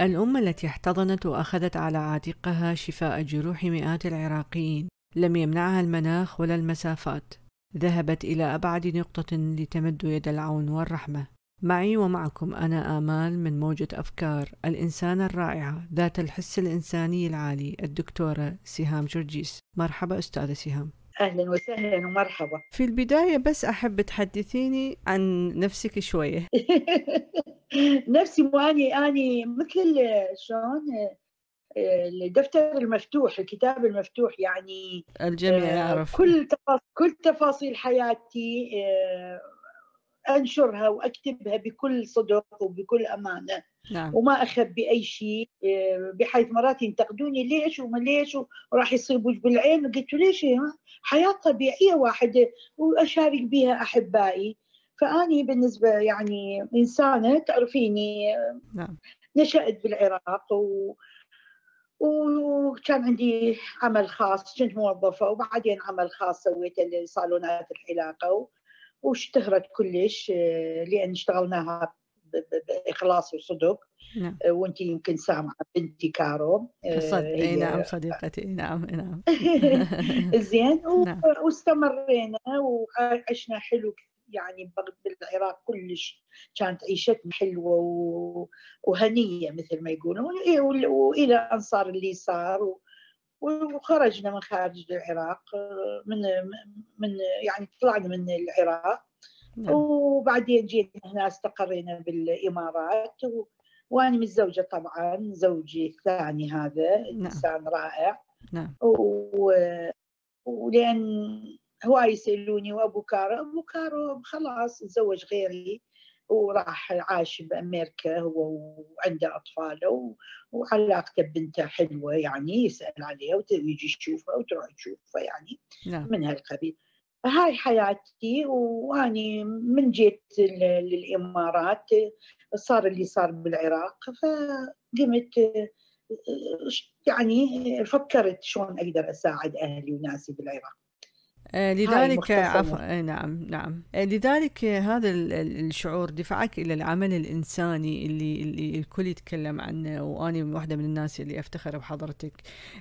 الأم التي احتضنت وأخذت على عاتقها شفاء جروح مئات العراقيين. لم يمنعها المناخ ولا المسافات. ذهبت إلى أبعد نقطة لتمد يد العون والرحمة. معي ومعكم أنا آمال من موجة أفكار الإنسانة الرائعة ذات الحس الإنساني العالي الدكتورة سهام جرجيس مرحبا أستاذة سهام. أهلا وسهلا ومرحبا. في البداية بس أحب تحدثيني عن نفسك شوية. نفسي واني أني مثل شلون الدفتر المفتوح الكتاب المفتوح يعني الجميع آه، يعرف. كل كل تفاصيل حياتي آه، أنشرها وأكتبها بكل صدق وبكل أمانة. نعم. وما اخبي اي شيء آه، بحيث مرات ينتقدوني ليش وما ليش؟ وراح يصيبوا بالعين قلت له ليش؟ ها؟ حياة طبيعية واحدة وأشارك بها أحبائي. فأني بالنسبة يعني إنسانة تعرفيني نعم. نشأت بالعراق و وكان عندي عمل خاص كنت موظفة وبعدين عمل خاص سويته لصالونات الحلاقة و- واشتهرت كلش آه، لأن اشتغلناها ب- ب- بإخلاص وصدق. نعم. آه، وأنت يمكن سامعة بنتي كارو. آه، هي- نعم صديقتي. أي نعم أي نعم. زين. و- نعم. واستمرينا وعشنا حلو يعني بالعراق كلش كانت عيشتنا حلوة و- وهنية مثل ما يقولون. وال- وإلى أن صار اللي صار. و- وخرجنا من خارج العراق آه، من من يعني طلعنا من العراق. نعم. وبعدين جينا هنا استقرينا بالإمارات و... وأنا متزوجة طبعا زوجي الثاني هذا إنسان رائع. نعم. و... ولأن هواي يسألوني وأبو كارو أبو كارو خلاص تزوج غيري وراح عاش بأمريكا هو وعنده اطفاله و... وعلاقته ببنته حلوة يعني يسأل عليها ويجي يشوفها وتروح تشوفها يعني نعم. من هالقبيل. هاي حياتي واني من جيت للإمارات صار اللي صار بالعراق فقمت يعني فكرت شلون أقدر أساعد أهلي وناسي بالعراق. لذلك مختصرة. عفوا آه، نعم نعم. آه، لذلك هذا ال- ال- الشعور دفعك إلى العمل الإنساني اللي اللي الكل يتكلم عنه وأنا واحدة من الناس اللي أفتخر بحضرتك.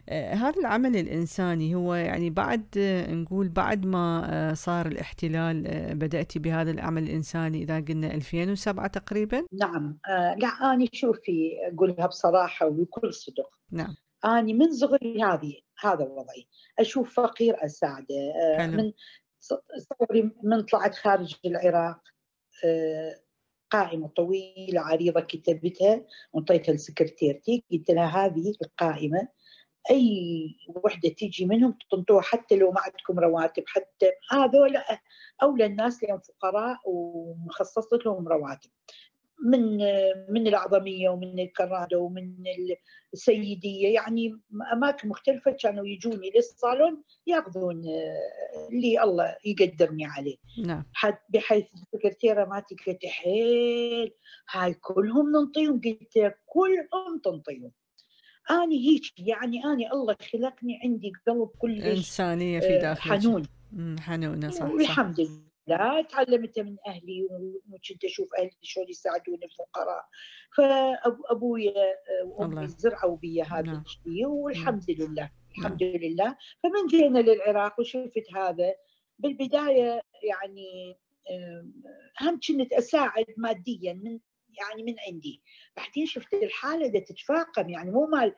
آه، هذا العمل الإنساني هو يعني بعد آه، نقول بعد ما آه، صار الاحتلال آه، بداتي بهذا العمل الإنساني إذا قلنا 2007 تقريبا؟ نعم. آه لا اني شوفي أقولها بصراحة وبكل صدق. نعم. أني من صغري هذه هذا وضعي أشوف فقير أساعده آه، حلو. من صوري من طلعت خارج العراق آه، قائمة طويلة عريضة كتبتها وانطيتها لسكرتيرتي قلت لها هذه القائمة أي وحدة تيجي منهم تنطوها حتى لو ما عندكم رواتب حتى هذول أولى الناس لهم فقراء ومخصص لهم رواتب من من الأعظمية ومن الكرادة ومن السيدية. يعني أماكن مختلفة كانوا يجوني للصالون يأخذون اللي الله يقدرني عليه. نعم. بحيث السكرتيرة مالتي قالت حيل هاي كلهم ننطيهم قلت كلهم تنطيهم. اني هيك يعني اني الله خلقني عندي قلب كلش إنسانية في آه، داخلك. حنون. حنونه صح. والحمد لله. تعلمتها من أهلي وكنت أشوف أهلي شلون يساعدون الفقراء فابويا. وامي زرعوا بي هذا نعم. الشيء والحمد لله الحمد لله. فمن جينا للعراق وشفت هذا بالبداية يعني هم كنت أساعد ماديا من يعني من عندي. بعدين شفت الحالة دا تتفاقم يعني مو مال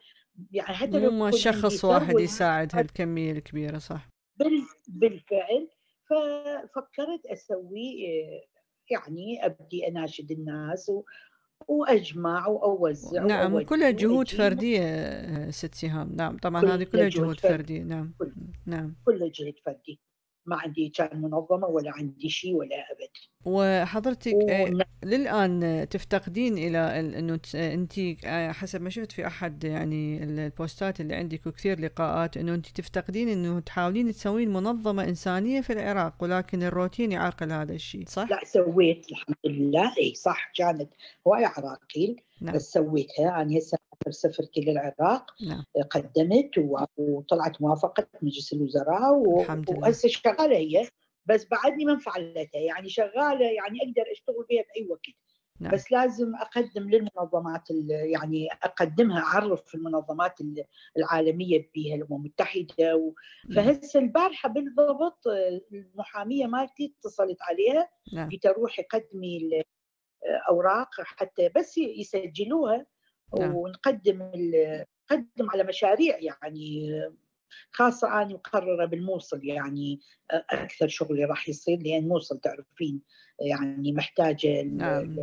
يعني حتى لو مو شخص واحد يساعد هالكمية الكبيرة صح. بال بالفعل. ففكرت أسوي يعني أبدي اناشد الناس و وأجمع وأوزع نعم وكلها جهود. فردية آه، ست سهام. نعم طبعا كلها هذه كلها جهود جهود فردية. فرديه نعم. كل- نعم. كلها جهد فردي. ما عندي كان منظمة ولا عندي شيء ولا أبد. وحضرتك آه، ون- للآن تفتقدين إلى ال- أنه أنت حسب ما شفت في أحد يعني البوستات اللي عندك وكثير لقاءات أنه أنت تفتقدين أنه تحاولين تسوين منظمة إنسانية في العراق ولكن الروتين يعرقل هذا الشيء صح؟ لا سويت الحمد لله. إي صح كانت هواي عراقيل. نعم بس سويتها أنا هسه سافرت للعراق نعم قدمت وطلعت موافقة مجلس الوزراء و-. وهسه شغالة هي بس بعدني ما انفعلتها يعني شغالة يعني أقدر أشتغل بها بأي وقت نعم. بس لازم أقدم للمنظمات يعني أقدمها أعرف المنظمات العالمية بها الأمم المتحدة و... نعم. فهسه البارحة بالضبط المحامية مالتي اتصلت عليها نعم. تروحي قدمي الاوراق حتى بس يسجلوها نعم. ونقدم نقدم على مشاريع يعني خاصة أنا مقررة بالموصل يعني أكثر شغلي راح يصير لأن موصل تعرفين يعني محتاجة نعم.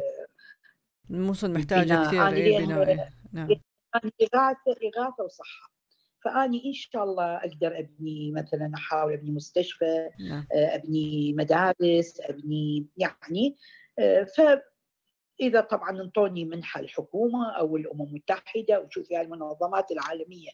الموصل محتاجة كثير بناء نعم إغاثة إغاثة وصحة فاني إن شاء الله أقدر أبني مثلا أحاول أبني مستشفى نعم. أبني مدارس أبني يعني ف إذا طبعا انطوني منحه الحكومة أو الأمم المتحدة وشوفي المنظمات العالمية.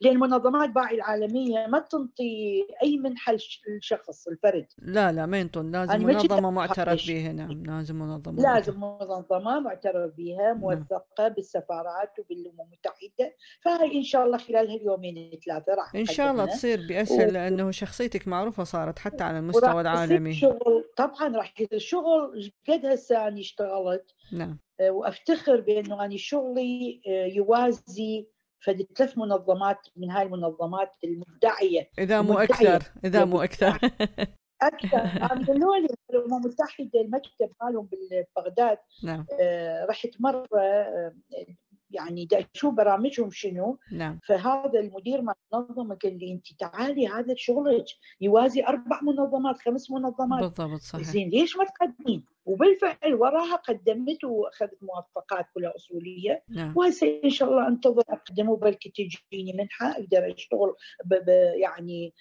لأن المنظمات باعي العالمية ما تنطي أي منحه للشخص الفرد لا لا ما ينطون. لازم منظمة معترف بها نعم لازم منظمة لازم منظمة معترف بها نعم. موثقة نعم. بالسفارات وبالأمم المتحدة. فهي إن شاء الله خلال هاليومين ثلاثة راح إن شاء الله تصير بأسهل و... لأنه شخصيتك معروفة صارت حتى على المستوى العالمي. شغل. طبعا راح يصير شغل. قد هسه اشتغلت نعم. آه، وأفتخر بأنه أنا شغلي آه، يوازي فد ثلاث منظمات من هاي المنظمات المدعية. إذا مو أكثر إذا مو أكثر. أكثر. قالوا لي الامم المتحده المكتب مالهم ببغداد نعم. آه رحت مرة آه يعني شو برامجهم شنو. نعم. فهذا المدير مع المنظمة قال لي أنت تعالي هذا شغلك يوازي أربع منظمات خمس منظمات. بالضبط صحيح. زين ليش ما تقدمين؟ وبالفعل وراها قدمت وأخذت موافقات كلها أصولية نعم. وهسه إن شاء الله أنتظر اقدم وبلكي تجيني منحة أقدر أشتغل ب ب يعني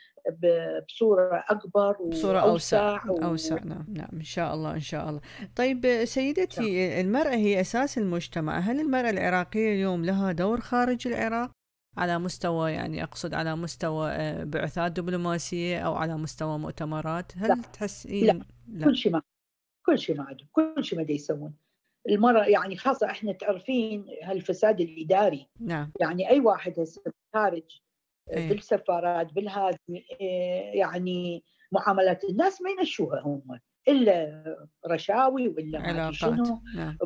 بصورة أكبر بصورة أوسع أوسع و... نعم نعم إن شاء الله إن شاء الله طيب سيدتي نعم. المرأة هي أساس المجتمع هل المرأة العراقية اليوم لها دور خارج العراق على مستوى يعني أقصد على مستوى آه، بعثات دبلوماسية أو على مستوى مؤتمرات هل لا. تحسين لا. لا كل شيء ما كل شيء ما عندهم كل شيء ما يسوون. المرأة يعني خاصة إحنا تعرفين هالفساد الإداري. نعم. يعني أي واحد هسه خارج إيه. بالسفارات بالهذه إيه، يعني معاملات الناس ما يمشوها هم إلا رشاوي ولا شنو. نعم.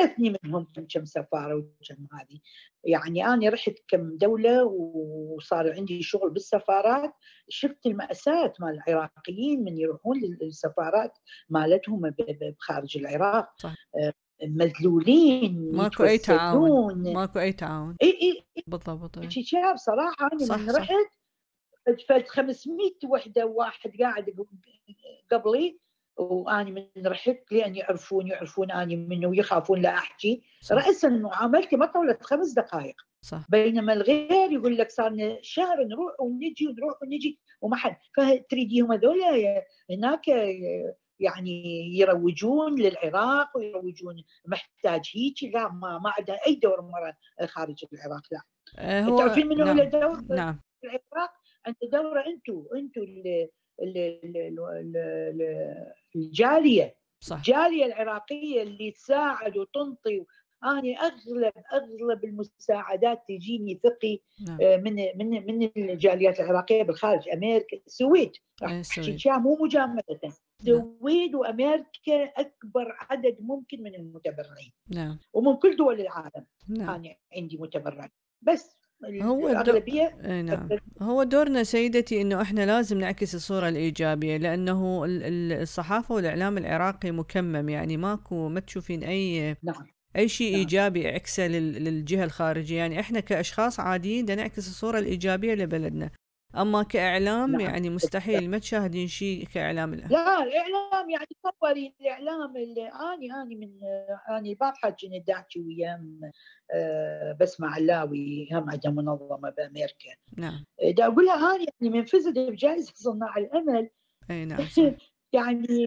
استثني منهم كم سفارة وكم هذه. يعني أنا رحت كم دولة وصار عندي شغل بالسفارات شفت المأساة مال العراقيين من يروحون للسفارات مالتهم بخارج العراق. صح. آه، مذلولين ماكو أي تعاون ماكو أي تعاون. إي إي بالضبط. شيء بصراحه أنا صح من رحت فد 500 وحدة واحد قاعد قبلي وأني من رحت لأن يعرفون يعرفون أني منه ويخافون لا أحكي. راسا معاملتي ما طولت خمس دقائق. صح. بينما الغير يقول لك صار لنا شهر نروح ونجي ونروح ونجي وما حد. فتريديهم هذول هناك يعني يروجون للعراق ويروجون محتاج هيك. لا ما ما عندها أي دور مرة خارج العراق لا. آه، هو تعرفين من نعم. له دور نعم. في العراق انت دورة أنتم أنتم الجالية. صح. الجالية العراقية اللي تساعد وتنطي. أني أغلب أغلب المساعدات تجيني ثقي نعم. آه، من من من الجاليات العراقية بالخارج. أمريكا السويد. احكي مو مجاملة. السويد نعم. وأمريكا أكبر عدد ممكن من المتبرعين. نعم. ومن كل دول العالم. نعم. أنا عندي متبرع بس هو الأغلبية نعم. هو دورنا سيدتي إنه إحنا لازم نعكس الصورة الإيجابية لأنه الصحافة والإعلام العراقي مكمم يعني ماكو ما تشوفين أي نعم. أي شيء نعم. إيجابي عكسه للجهة الخارجية. يعني إحنا كأشخاص عاديين بدنا نعكس الصورة الإيجابية لبلدنا. أما كإعلام نعم. يعني مستحيل ما تشاهدين شيء كإعلام لا الإعلام يعني تصوري الإعلام اللي اني اني من اني البارحه كنت داعتي ويام آه، بسمع علاوي هم عندها منظمة بأمريكا. نعم. دا أقول لها اني يعني من فزت بجائزة صناع الأمل. إي نعم يعني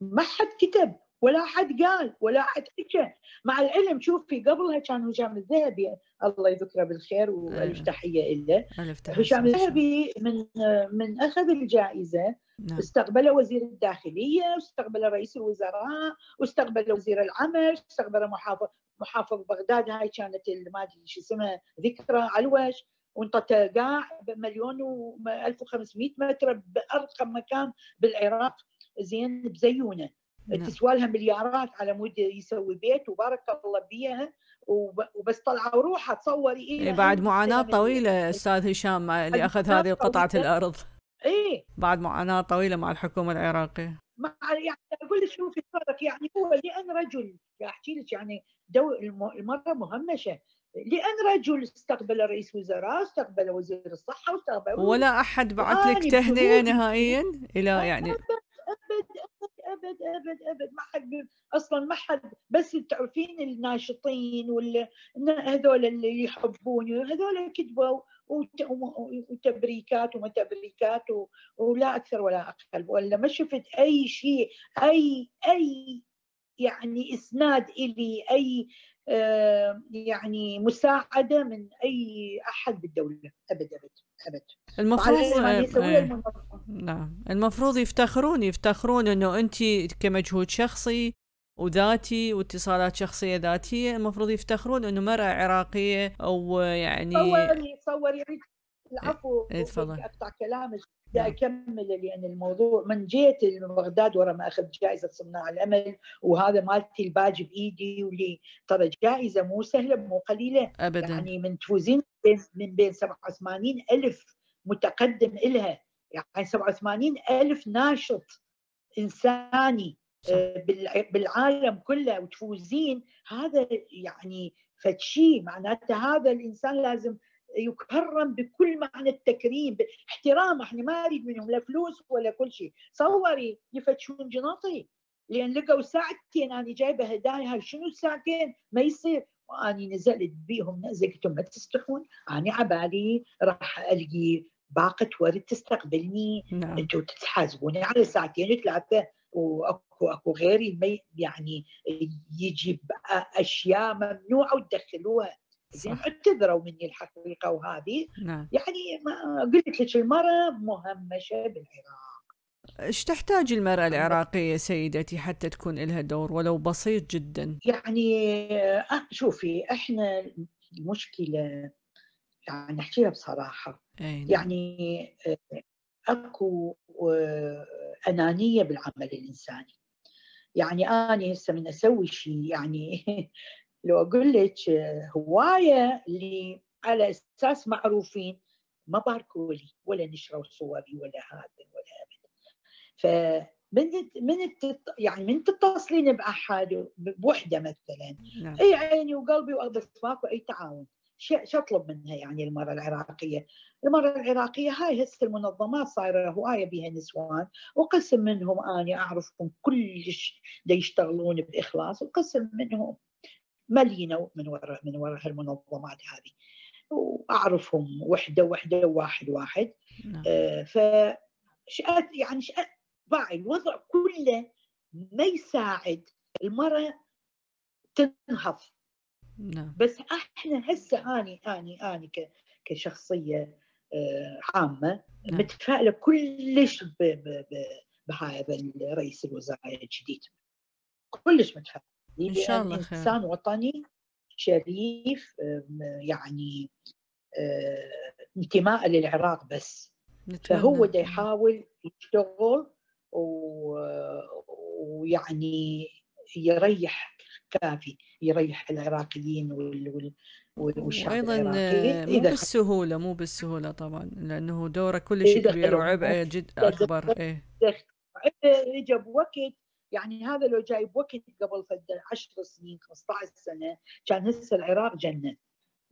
ما حد كتب. ولا حد قال ولا حد حكى. مع العلم شوفي قبلها كان هشام الذهبي الله يذكره بالخير والف تحيه له هشام الذهبي من من أخذ الجائزة. نعم. استقبل وزير الداخلية واستقبل رئيس الوزراء واستقبل وزير العمل واستقبل محافظ محافظ بغداد. هاي كانت ما أدري شو اسمها ذكرى علوش وانت قاع بمليون و 1500 متر بأرقى مكان بالعراق. زين بزيونة. نعم. تسوى لها مليارات على مود يسوي بيت وبارك الله بيها وبس طلعوا روحها تصوري إيه بعد معاناة طويلة أستاذ هشام اللي أخذ هذه قطعة الأرض. إيه. بعد معاناة طويلة مع الحكومة العراقية. مع يعني أقول لك شوفي فرق يعني هو لأن رجل أحكي لك يعني دو المرأة مهمشة. لأن رجل استقبل رئيس وزراء استقبل وزير الصحة واستقبل ولا أحد بعث لك تهنئة نهائيا إلى يعني أبد أبد أبد أبد أبد. ما حد أصلا ما حد بس تعرفين الناشطين ولا هذول اللي يحبون هذول كذبوا وتبريكات وما تبريكات ولا أكثر ولا أقل. ولا ما شفت أي شيء أي أي يعني إسناد إلي أي يعني مساعدة من أي أحد بالدولة. أبد أبد أبد. المفروض آه، نعم. المفروض يفتخرون يفتخرون أنه أنت كمجهود شخصي وذاتي واتصالات شخصية ذاتية المفروض يفتخرون أنه مرأة عراقية أو يعني تصوري تصوري العفو إيه تفضل. أقطع كلامك. بدي نعم. أكمل لأن الموضوع من جيت بغداد ورا ما أخذت جائزة صناع الأمل وهذا مالتي الباج بإيدي واللي ترى جائزة مو سهلة مو قليلة. ابدا. يعني من تفوزين من بين 87 ألف متقدم إلها. يعني 87 ألف ناشط إنساني. آه، بالعالم كله وتفوزين هذا يعني فشي معناته هذا الإنسان لازم يكرم بكل معنى التكريم باحترام إحنا ما نريد منهم لا فلوس ولا كل شيء. صوري يفتشون جناطي. لأن لقوا ساعتين أنا جايبة هدايا شنو ساعتين ما يصير. وأني نزلت بيهم نزلت ما تستحون. أني عبالي راح ألقي باقة ورد تستقبلني. نعم. أنتم تتحاسبوني على ساعتين ثلاثة. واكو أكو غيري يعني يجيب أشياء ممنوعة وتدخلوها. زين اعتذروا مني الحقيقة وهذه نعم. يعني ما قلت لك المرأة مهمشة بالعراق إيش تحتاج المرأة العراقية سيدتي حتى تكون لها دور ولو بسيط جدا؟ يعني آه، شوفي إحنا المشكلة يعني نحكيها بصراحة نعم. يعني آه، أكو آه، أنانية بالعمل الإنساني يعني أنا هسه من أسوي شيء يعني لو أقول لك هواية اللي على أساس معروفين ما باركوا لي ولا نشروا صوري ولا هذا ولا ابدا فمن من يعني من تتصلين بأحد بوحدة مثلا نعم. أي عيني وقلبي بس ماكو أي تعاون شو أطلب منها يعني المراه العراقية؟ المراه العراقية هاي هسه المنظمات صايرة هواية بها نسوان وقسم منهم آني أعرفهم كلش يشتغلون بإخلاص وقسم منهم ملينا من وراء من وراء المنظمات هذه وأعرفهم وحدة وحدة وواحد واحد نعم. آه ف يعني باعي الوضع كله ما يساعد المرأة تنهض نعم. بس أحنا هسه أني أني أني كشخصية آه عامة نعم. متفائلة كلش بهذا الرئيس الوزراء الجديد كلش متفائلة إن شاء الله خير. إنسان وطني شريف يعني آه، انتماء للعراق بس نتمنى. فهو دا يحاول يشتغل ويعني يريح كافي يريح العراقيين وال... والشعب وأيضا مو بالسهولة مو بالسهولة طبعا لأنه دوره كلش كبير وعبء جد أكبر إيه اجى بوقت يعني هذا لو جاي بوقت قبل 10 سنين 15 سنة كان هسه العراق جنة.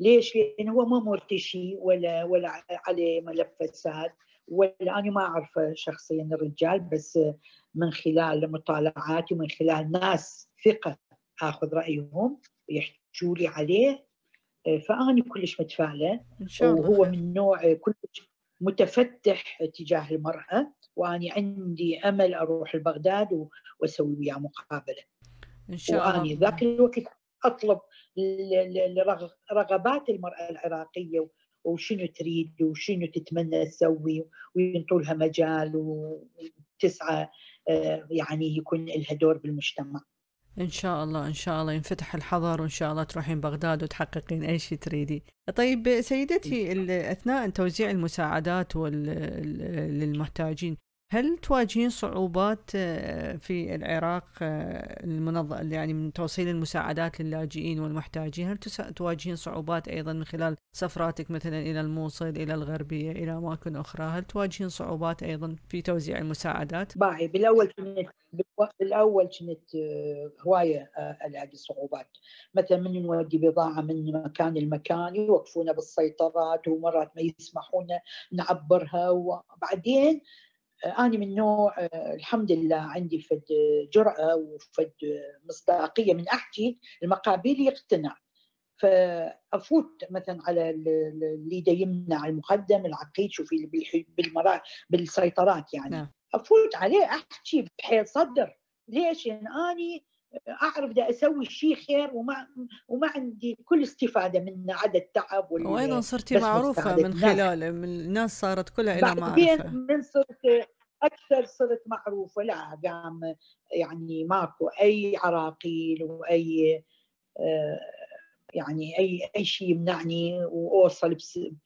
ليش؟ لأن هو ما مرتشي ولا ولا عليه ملف فساد ولا أنا ما أعرفه شخصيا الرجال بس من خلال مطالعاتي ومن خلال ناس ثقة آخذ رأيهم يحكوا لي عليه. فاني كلش متفائلة. إن شاء الله وهو من نوع كلش متفتح تجاه المرأة. وأني عندي أمل أروح لبغداد وأسوي وياه مقابلة. إن شاء الله. وأني ذاك الوقت أطلب رغبات المرأة العراقية وشنو تريد وشنو تتمنى تسوي وينطوا لها مجال وتسعى آه، يعني يكون لها دور بالمجتمع. إن شاء الله إن شاء الله ينفتح الحظر وإن شاء الله تروحين بغداد وتحققين أي شيء تريدي. طيب سيدتي أثناء توزيع المساعدات للمحتاجين هل تواجهين صعوبات آه، في العراق آه، المنظم يعني من توصيل المساعدات للاجئين والمحتاجين؟ هل تواجهين صعوبات أيضا من خلال سفراتك مثلا إلى الموصل إلى الغربية إلى أماكن أخرى؟ هل تواجهين صعوبات أيضا في توزيع المساعدات؟ باعي بالأول كنت بالأول كنت آه، هواية الاقي صعوبات مثلا من نودي بضاعة من مكان لمكان يوقفونا بالسيطرات ومرات ما يسمحون نعبرها وبعدين أنا من نوع آه، الحمد لله عندي فد جرأة وفد مصداقية من أحكي المقابل يقتنع فأفوت مثلا على اللي دا يمنع المقدم العقيد شوفي بالمرا بالسيطرات يعني نعم. أفوت عليه أحكي بحيل صدر ليش؟ يعني اني أعرف دا أسوي شيء خير وما وما عندي كل استفادة منه عدا التعب وأيضا صرتي معروفة من خلاله الناس صارت كلها لها معرفه من صرت أكثر صرت معروفة لا قام يعني ماكو أي عراقيل وأي آه، يعني أي أي شيء يمنعني وأوصل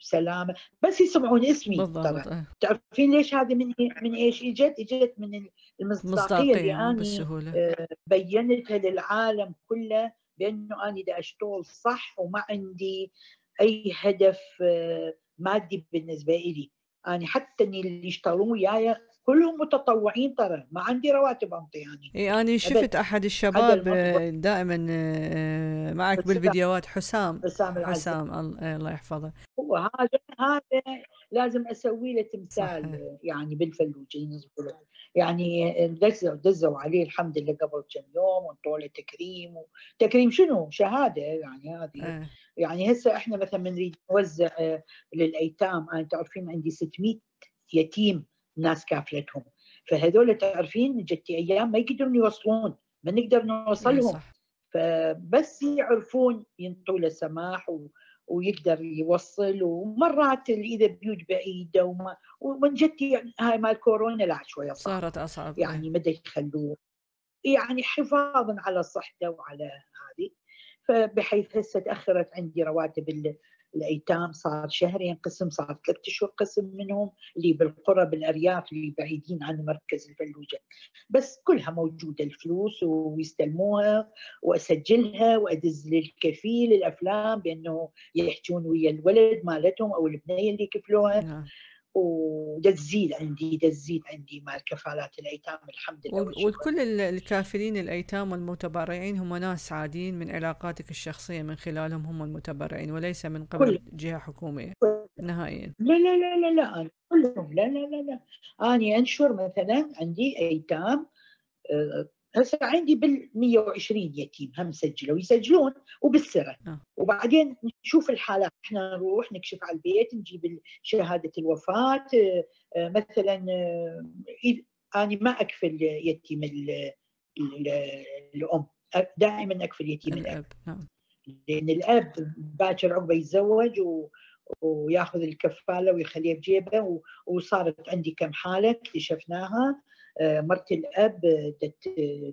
بسلامة بس يسمعون اسمي بالضبط ترى تعرفين ليش هذه من من إيش إجت؟ إجت من المصداقية اللي أنا بالسهولة. آه، بينتها للعالم كله بأنه أنا دا أشتغل صح وما عندي أي هدف آه، مادي بالنسبة لي أنا حتى اللي يشتغلون وياي كلهم متطوعين ترى. ما عندي رواتب انطياني اي أنا شفت أحد الشباب دائما آه، معك بالفيديوهات حسام. حسام حسام الله يحفظه. هو هذا هذا لازم أسوي له تمثال. يعني بالفلوجه يعني دزوا دزوا عليه الحمد لله قبل كم يوم وانطوا له تكريم تكريم شنو؟ شهادة يعني هذه. أه. يعني هسه إحنا مثلا بنريد نوزع آه، للأيتام. أنا تعرفين عندي 600 يتيم. ناس كافلتهم فهذول تعرفين جتي أيام ما يقدرون يوصلون ما نقدر نوصلهم. فبس يعرفون ينطوا له سماح و... ويقدر يوصل. ومرات إذا بيوت بعيدة وما ومن جتي يعني هاي مال كورونا لا شوية صعب. صارت أصعب. يعني ما يخلوه. يعني حفاظا على صحته وعلى هذه. فبحيث هسه تأخرت عندي رواتب الأيتام صار شهرين قسم صار ثلاثة أشهر قسم منهم اللي بالقرى بالأرياف اللي بعيدين عن مركز الفلوجه بس كلها موجودة الفلوس ويستلموها وأسجلها وأدز للكفيل الأفلام بأنه يحجون ويا الولد مالتهم أو البنية اللي كفلوها ودزيد عندي دزيد عندي مال كفالات الأيتام الحمد لله وكل الكافلين الأيتام والمتبرعين هم ناس عاديين من علاقاتك الشخصية من خلالهم هم المتبرعين وليس من قبل كل. جهة حكومية نهائيا. لا لا لا لا لا كلهم. لا لا لا لا. اني أنشر مثلا عندي أيتام آه، هسه عندي بال 120 يتيم هم سجلوا يسجلون وبالسرة آه. وبعدين نشوف الحالات إحنا نروح نكشف على البيت نجيب شهادة الوفاة آه، مثلا آه، أنا ما اكفل يتيم الأم دائما اكفل يتيم الأب. لأن الأب باكر عقبه يتزوج و وياخذ الكفالة ويخليها بجيبه وصارت عندي كم حالة اكتشفناها مرت الأب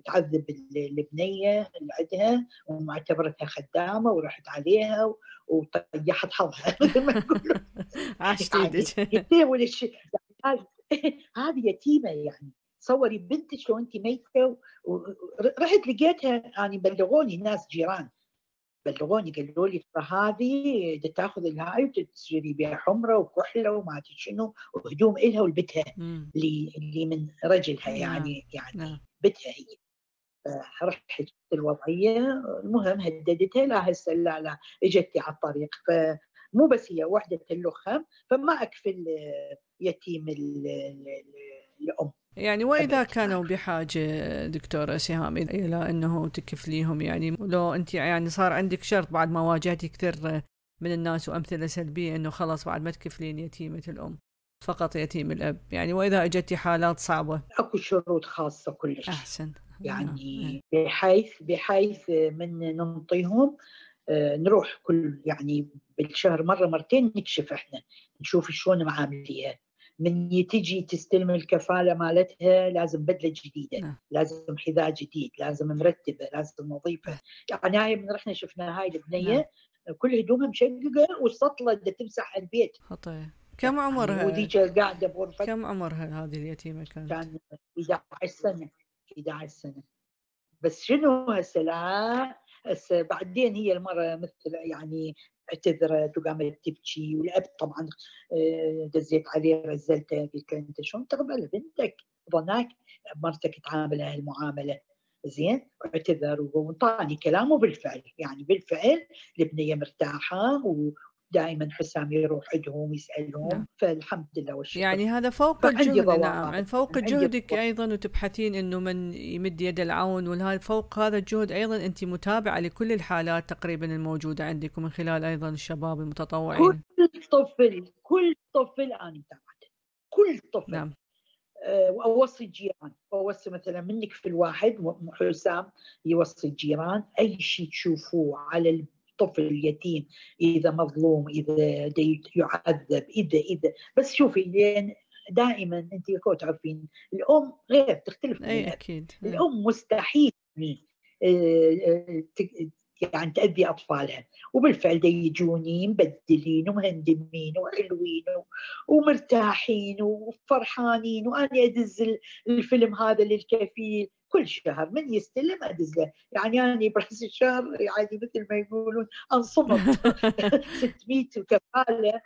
تعذب البنية اللي عندها ومعتبرتها خدامة ورحت عليها وطيحت حظها. عاشت إيدك هذه يتيمة يعني. تصوري بنتك لو انت ميتة رحت لقيتها يعني بلغوني ناس جيران. بلغوني قالوا لي ترى هذه تأخذ الهاي وتشتري بها حمرة وكحلة وما أدري شنو وهدوم إلها ولبتها اللي اللي من رجلها نعم، يعني يعني نعم. بتها هي. رحت الوضعيه المهم هددتها لا هسه لا لا إجتي على الطريق. فمو بس هي وحدة اللخم فما أكفل يتيم الأم. يعني وإذا كانوا بحاجة دكتورة سهام إلى أنه تكفليهم يعني لو أنت يعني صار عندك شرط بعد ما واجهتي كثير من الناس وأمثلة سلبية إنه خلاص بعد ما تكفلين يتيمه الأم فقط يتيم الأب. يعني وإذا اجتي حالات صعبة. أكو شروط خاصة كلش. أحسن. يعني نعم. بحيث بحيث من ننطيهم آه، نروح كل يعني بالشهر مرة مرتين نكشف إحنا نشوف شلون معامليها من تجي تستلم الكفالة مالتها لازم بدلة جديدة نعم. لازم حذاء جديد لازم مرتبة لازم نظيفه يعني هاي من رحنا شفنا هاي البنية نعم. كل هدومها مشققة والسطلة تمسح البيت خطيه كم عمرها؟ يعني وذيك قاعدة بغرفه كم عمرها هذه اليتيمة كانت؟ كان 11 سنة 11 سنة بس شنو هسه لا هسه بعدين هي المرة مثل يعني اعتذرت وقامت تبكي والاب طبعا آه، دزيت عليه رزلته قلت له انت شلون تقبل بنتك ظناك مرتك تعامل هالمعامله زين واعتذر وانطاني كلامه بالفعل. يعني بالفعل البنية مرتاحة ودائما حسام يروح عندهم ويسألهم نعم. فالحمد لله والشكر. يعني هذا فوق الجهد نعم فوق جهدك أيضا وتبحثين إنه من يمد يد العون وهذا فوق هذا الجهد أيضا انت متابعة لكل الحالات تقريبا الموجودة عندك ومن خلال أيضا الشباب المتطوعين. كل طفل كل طفل أنا متابعته كل طفل. نعم. وأوصي الجيران وأوصي مثلا منك في الواحد حسام يوصي الجيران أي شيء تشوفوه على الطفل اليتيم إذا مظلوم إذا يعذب إذا إذا. بس شوفي لين دائما انت كو تعرفين الأم غير تختلف إي أكيد. الأم مستحيل آه، آه، يعني تأذي أطفالها. وبالفعل يجوني مبدلين ومهندمين وحلوين ومرتاحين وفرحانين. وأنا أدز الفيلم هذا للكفيل. كل شهر من يستلم ادز له يعني أنا براس الشهر يعني مثل ما يقولون انصمت 600 كفالة.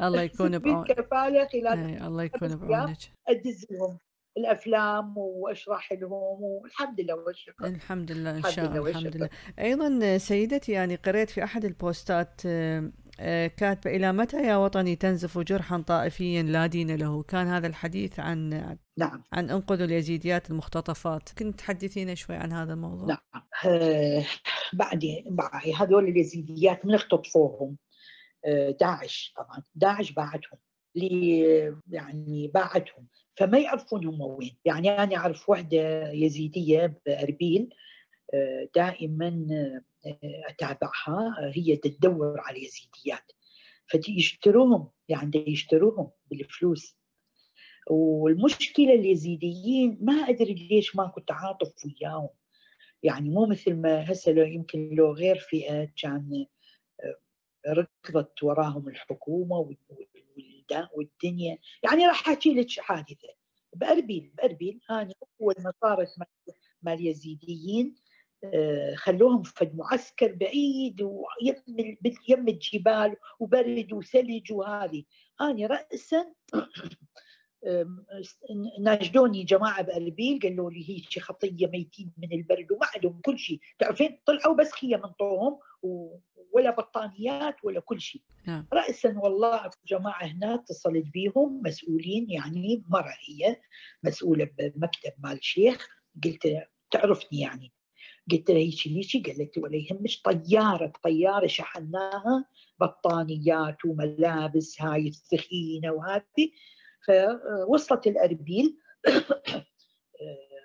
الله يكون بعونك كفالة خلال الله يكون بعونك. أدز لهم. الأفلام وأشرح لهم والحمد لله والشكر الحمد لله إن شاء الله الحمد لله. أيضا سيدتي يعني قريت في أحد البوستات آه، آه، كاتبة إلى متى يا وطني تنزف جرحا طائفيا لا دين له؟ كان هذا الحديث عن نعم. عن انقذوا اليزيديات المختطفات. كنت تحدثينا شوي عن هذا الموضوع؟ نعم. آه بعد هذول اليزيديات من اختطفوهم. آه داعش طبعا. داعش باعتهم يعني باعتهم فما يعرفون هم وين يعني أنا أعرف وحدة يزيدية بأربيل آه، دائما آه، أتابعها. هي تدور على يزيديات. فيشتروهم يعني يشتروهم بالفلوس. والمشكلة اليزيديين ما أدري ليش ماكو تعاطف وياهم. يعني مو مثل ما هسه لو يمكن لو غير فئة كان آه، ركضت وراهم الحكومة والدنيا يعني راح أحكي لك حادثة. بأربيل بأربيل أنا اول ما صارت مع اليزيديين آه، خلوهم في معسكر بعيد ويم يم الجبال وبرد وثلج وهذه. أنا راسا ناشدوني جماعة بأربيل قالوا لي هيك خطية ميتين من البرد وما عندهم كل شيء تعرفين طلعوا بس خيم من طوهم ولا بطانيات ولا كل شيء. نعم. راسا والله جماعة هنا اتصلت بيهم مسؤولين يعني مره هي مسؤولة بمكتب مال شيخ. قلت تعرفني يعني؟ قلت لها هيك ليش قالت ولا يهمش. طيارة طيارة شحناها بطانيات وملابس هاي الثخينة وهذه. فوصلت الأربيل.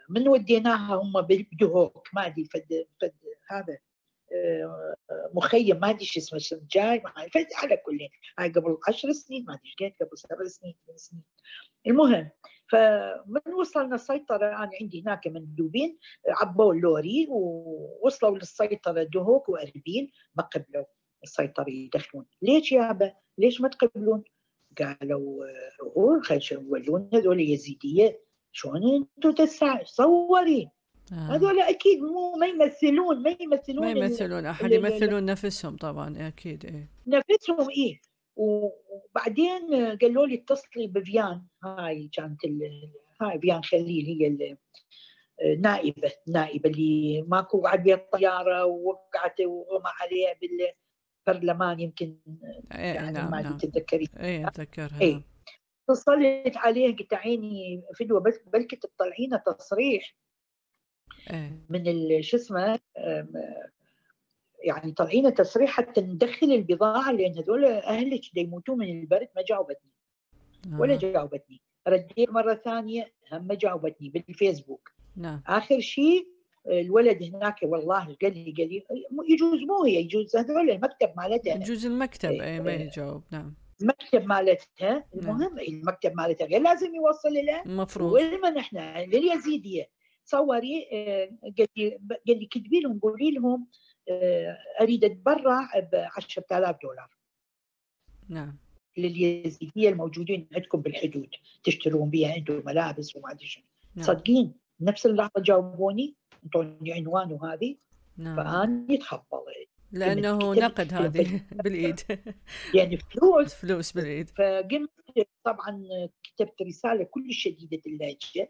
من وديناها هم بدهوك ما أدري فد فد هذا. مخيم ما ادري شو اسمه شنجاي على كل هاي قبل 10 سنين ما ادري قبل سبع سنين ثمان سنين. المهم فمن وصلنا السيطرة أنا عندي هناك مندوبين عبوا اللوري ووصلوا للسيطرة دهوك وأربيل ما قبلوا السيطرة يدخلون. ليش يابا ليش ما تقبلون؟ قالوا روحوا خلينا يولون هذول يزيدية. شلون أنتم تسع صوري آه. هذول أكيد مو ما يمثلون ما يمثلون ما يمثلون أحد يمثلون نفسهم طبعا أكيد إيه نفسهم إيه وبعدين قالوا لي اتصلي بفيان هاي كانت هاي فيان خليل هي النائبه النائبه اللي ماكو قعد بها الطيارة ووقعت وغمى عليها بالبرلمان يمكن إيه يعني نعم ما نعم. تتذكرين اي أتذكرها إيه اتصلت عليه قلت عيني فدوة بلكي تطلعينا تصريح إيه. من شو اسمه يعني طالعين تصريح حتى ندخل البضاعة لأن هذول أهلك يموتون من البرد ما جاوبتني ولا آه. جاوبتني رديت مرة ثانية هم ما جاوبتني بالفيسبوك. نعم. آخر شيء الولد هناك والله قال لي قال لي يجوز مو هي يجوز هذول المكتب مالتها. يجوز المكتب اي ما يجاوب نعم. المكتب مالتها نعم. المهم نعم. المكتب مالتها غير لازم يوصل لها المفروض ولما إحنا لليزيدية. تصوري آه، قال لي قال لي كتبي لهم قولي لهم آه، اريد اتبرع ب 10000 دولار. نعم. لليزيدية الموجودين عندكم بالحدود تشترون بها أنتم ملابس وما أدري شنو. نعم. صدقين نفس اللحظة جاوبوني أنطوني عنوان وهذه نعم. فاني تخبل لأنه كتبت- نقد هذه بالإيد. يعني فلوس. فلوس بالإيد. فقمت طبعا كتبت رسالة كل شديدة اللهجة آه،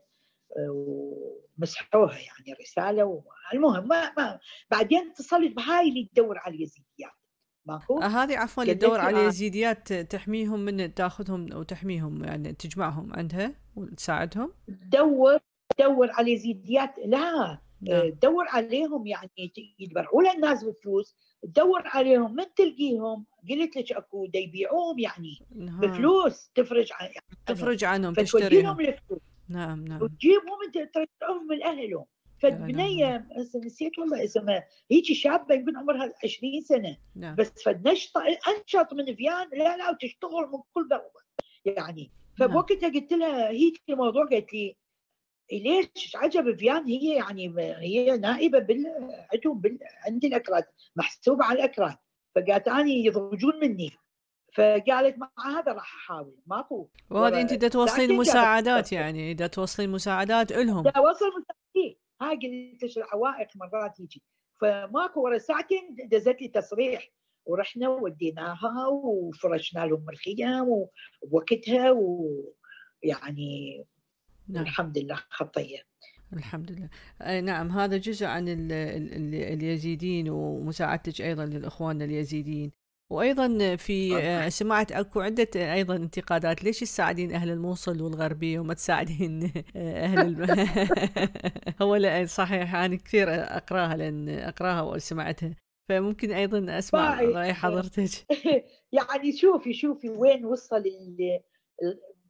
ومسحوها يعني الرساله المهم ما, ما بعدين اتصلت بهاي اللي تدور على اليزيديات ماكو؟ آه، هذه عفوا قالت تدور على آه. اليزيديات تحميهم من تاخذهم أو تحميهم يعني تجمعهم عندها وتساعدهم تدور تدور على اليزيديات لا نعم تدور عليهم يعني يتبرعوا لها الناس بفلوس تدور عليهم من تلقيهم قلت لك أكو يبيعوهم يعني نعم. بفلوس تفرج عن يعني تفرج عنهم تشتريهم الفلوس نعم نعم. وتجيبهم أنت ترجعهم من اهلهم فالبنيه هسه نسيت والله اسمها هيجي شابه يمكن عمرها 20 سنة. نعم. بس فنشطه أنشط من فيان لا لا وتشتغل من كل ضربه يعني نعم. فبوقتها قلت لها هيك الموضوع قالت لي ليش عجب فيان؟ هي يعني هي نائبة بال عندهم بال عند الأكراد محسوبة على الأكراد. فقالت اني يضرجون مني. فقالت مع هذا راح أحاول ماكو. وهذه أنت دا توصلين مساعدات يعني دا توصلين مساعدات إلهم. لا وصل مساعدين هاي قلت لك العوائق مرات يجي. فماكو ورا ساعتين دزت لي تصريح. ورحنا وديناها وفرشنا لهم الخيام ووقتها ويعني نعم. الحمد لله خطية. الحمد لله. أي نعم هذا جزء عن ال ال ال اليزيدين ومساعدتك أيضا للإخوان اليزيديين وأيضا في آه، سمعت أكو عدة أيضا انتقادات. ليش تساعدين أهل الموصل والغربية وما تساعدين آه، أهل الم... هو لا صحيح أنا كثير أقراها لأن أقراها وسمعتها. فممكن أيضا أسمع باي. رأي حضرتك. يعني شوفي شوفي وين وصل ال-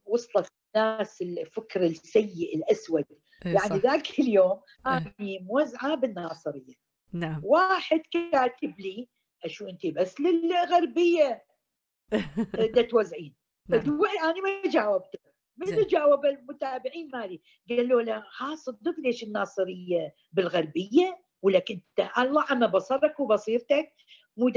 وصلت الناس الفكر السيء الأسود. إيه، يعني. ذاك اليوم إيه. أنا موزعة بالناصرية. نعم. واحد كاتب لي شو انت؟ بس للغربية. توزعين نعم. أنا ما جاوبته. من جاوب المتابعين مالي؟ قالوا له ها صدق ليش الناصرية؟ بالغربية؟ ولك انت الله عم بصرك وبصيرتك. مو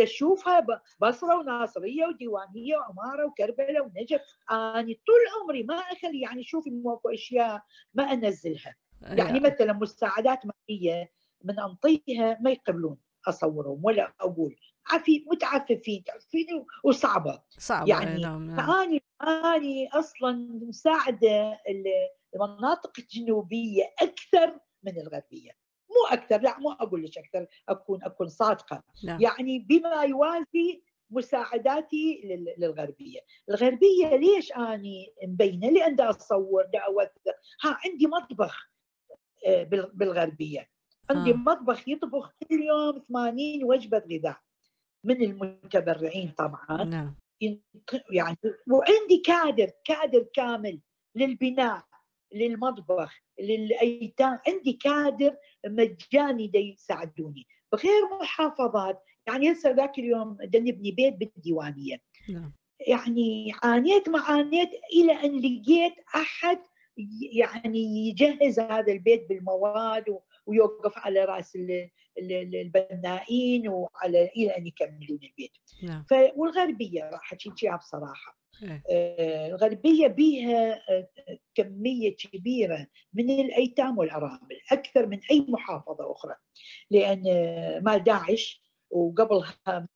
ب- بصرة وناصرية وديوانية وعمارة وكربلاء ونجف. أنا طول عمري ما اخلي يعني شوفي ماكو أشياء ما أنزلها. يعني مثلا مساعدات مالية من أنطيها ما يقبلون أصورهم ولا أقول. عفي متعففين تعرفين؟ وصعبة. صعب يعني نعم نعم. فأني أني أصلا مساعدة ال- المناطق الجنوبية أكثر من الغربية. مو أكثر لا مو أقول لك أكثر أكون أكون صادقة. نعم. يعني بما يوازي مساعداتي لل- للغربية، الغربية ليش أني مبينة؟ لأن دا أصور دا أوثق، ها عندي مطبخ آه، بال- بالغربية، عندي آه. مطبخ يطبخ كل يوم 80 وجبة غذاء. من المتبرعين طبعا. نعم. يعني وعندي كادر كادر كامل للبناء للمطبخ للأيتام. عندي كادر مجاني دا يساعدوني. بغير محافظات يعني هسه ذاك اليوم نبني بيت بالديوانية. نعم. يعني عانيت ما عانيت إلى أن لقيت أحد يعني يجهز هذا البيت بالمواد ويوقف على رأس البنائين وعلى إلى أن يكملون البيت. نعم. والغربية راح احكيها بصراحة. إيه. آه، الغربية بيها آه، كمية كبيرة من الأيتام والأرامل أكثر من أي محافظة أخرى. لأن آه، مال داعش وقبلها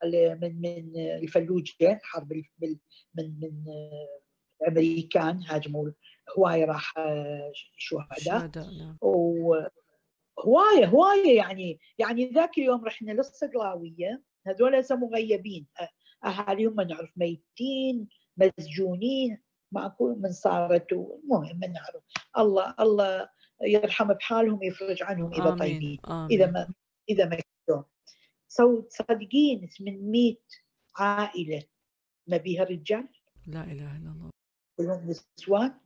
من من الفلوجه حرب من من الامريكان هاجموا هوايه راح شهداء. شهداء نعم. وهوايه هواية يعني يعني ذاك اليوم رحنا للصقلاوية هذول هسه مغيبين. أهاليهم ما نعرف ميتين مسجونين ماكو من صارت المهم ما نعرف. الله الله يرحم بحالهم يفرج عنهم إذا طيبين آمين. إذا آمين ما إذا ما سو تصدقين 800 عائلة. ما بيها رجال لا إله إلا الله. كلهم نسوان.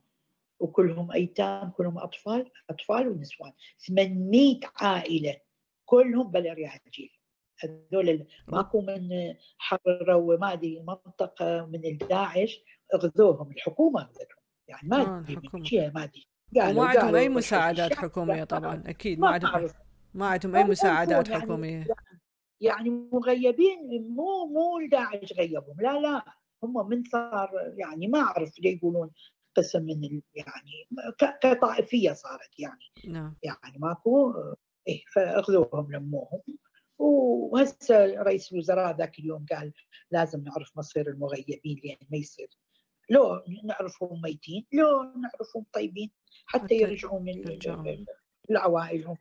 وكلهم أيتام كلهم أطفال أطفال ونسوان. 800 عائلة كلهم بلا رياجيل هذول ماكو من حرروا ما أدري منطقة من الداعش اغذوهم الحكومة اغذتهم يعني ما آه، أدري ما أدري. وما عندهم قالوا أي بشوف مساعدات لا، طبعا أكيد ما ما عندهم. ما عندهم ما مساعدات يعني حكومية. يعني مغيبين مو مو الداعش غيبهم. لا لا هم من صار يعني ما أعرف ليه يقولون قسم من يعني كطائفية صارت يعني. نعم. يعني ماكو إيه فأخذوهم لموهم. وهسه رئيس الوزراء ذاك اليوم قال لازم نعرف مصير المغيبين لأن ما يصير. لو نعرفهم ميتين لو نعرفهم طيبين حتى يرجعون لعوائلهم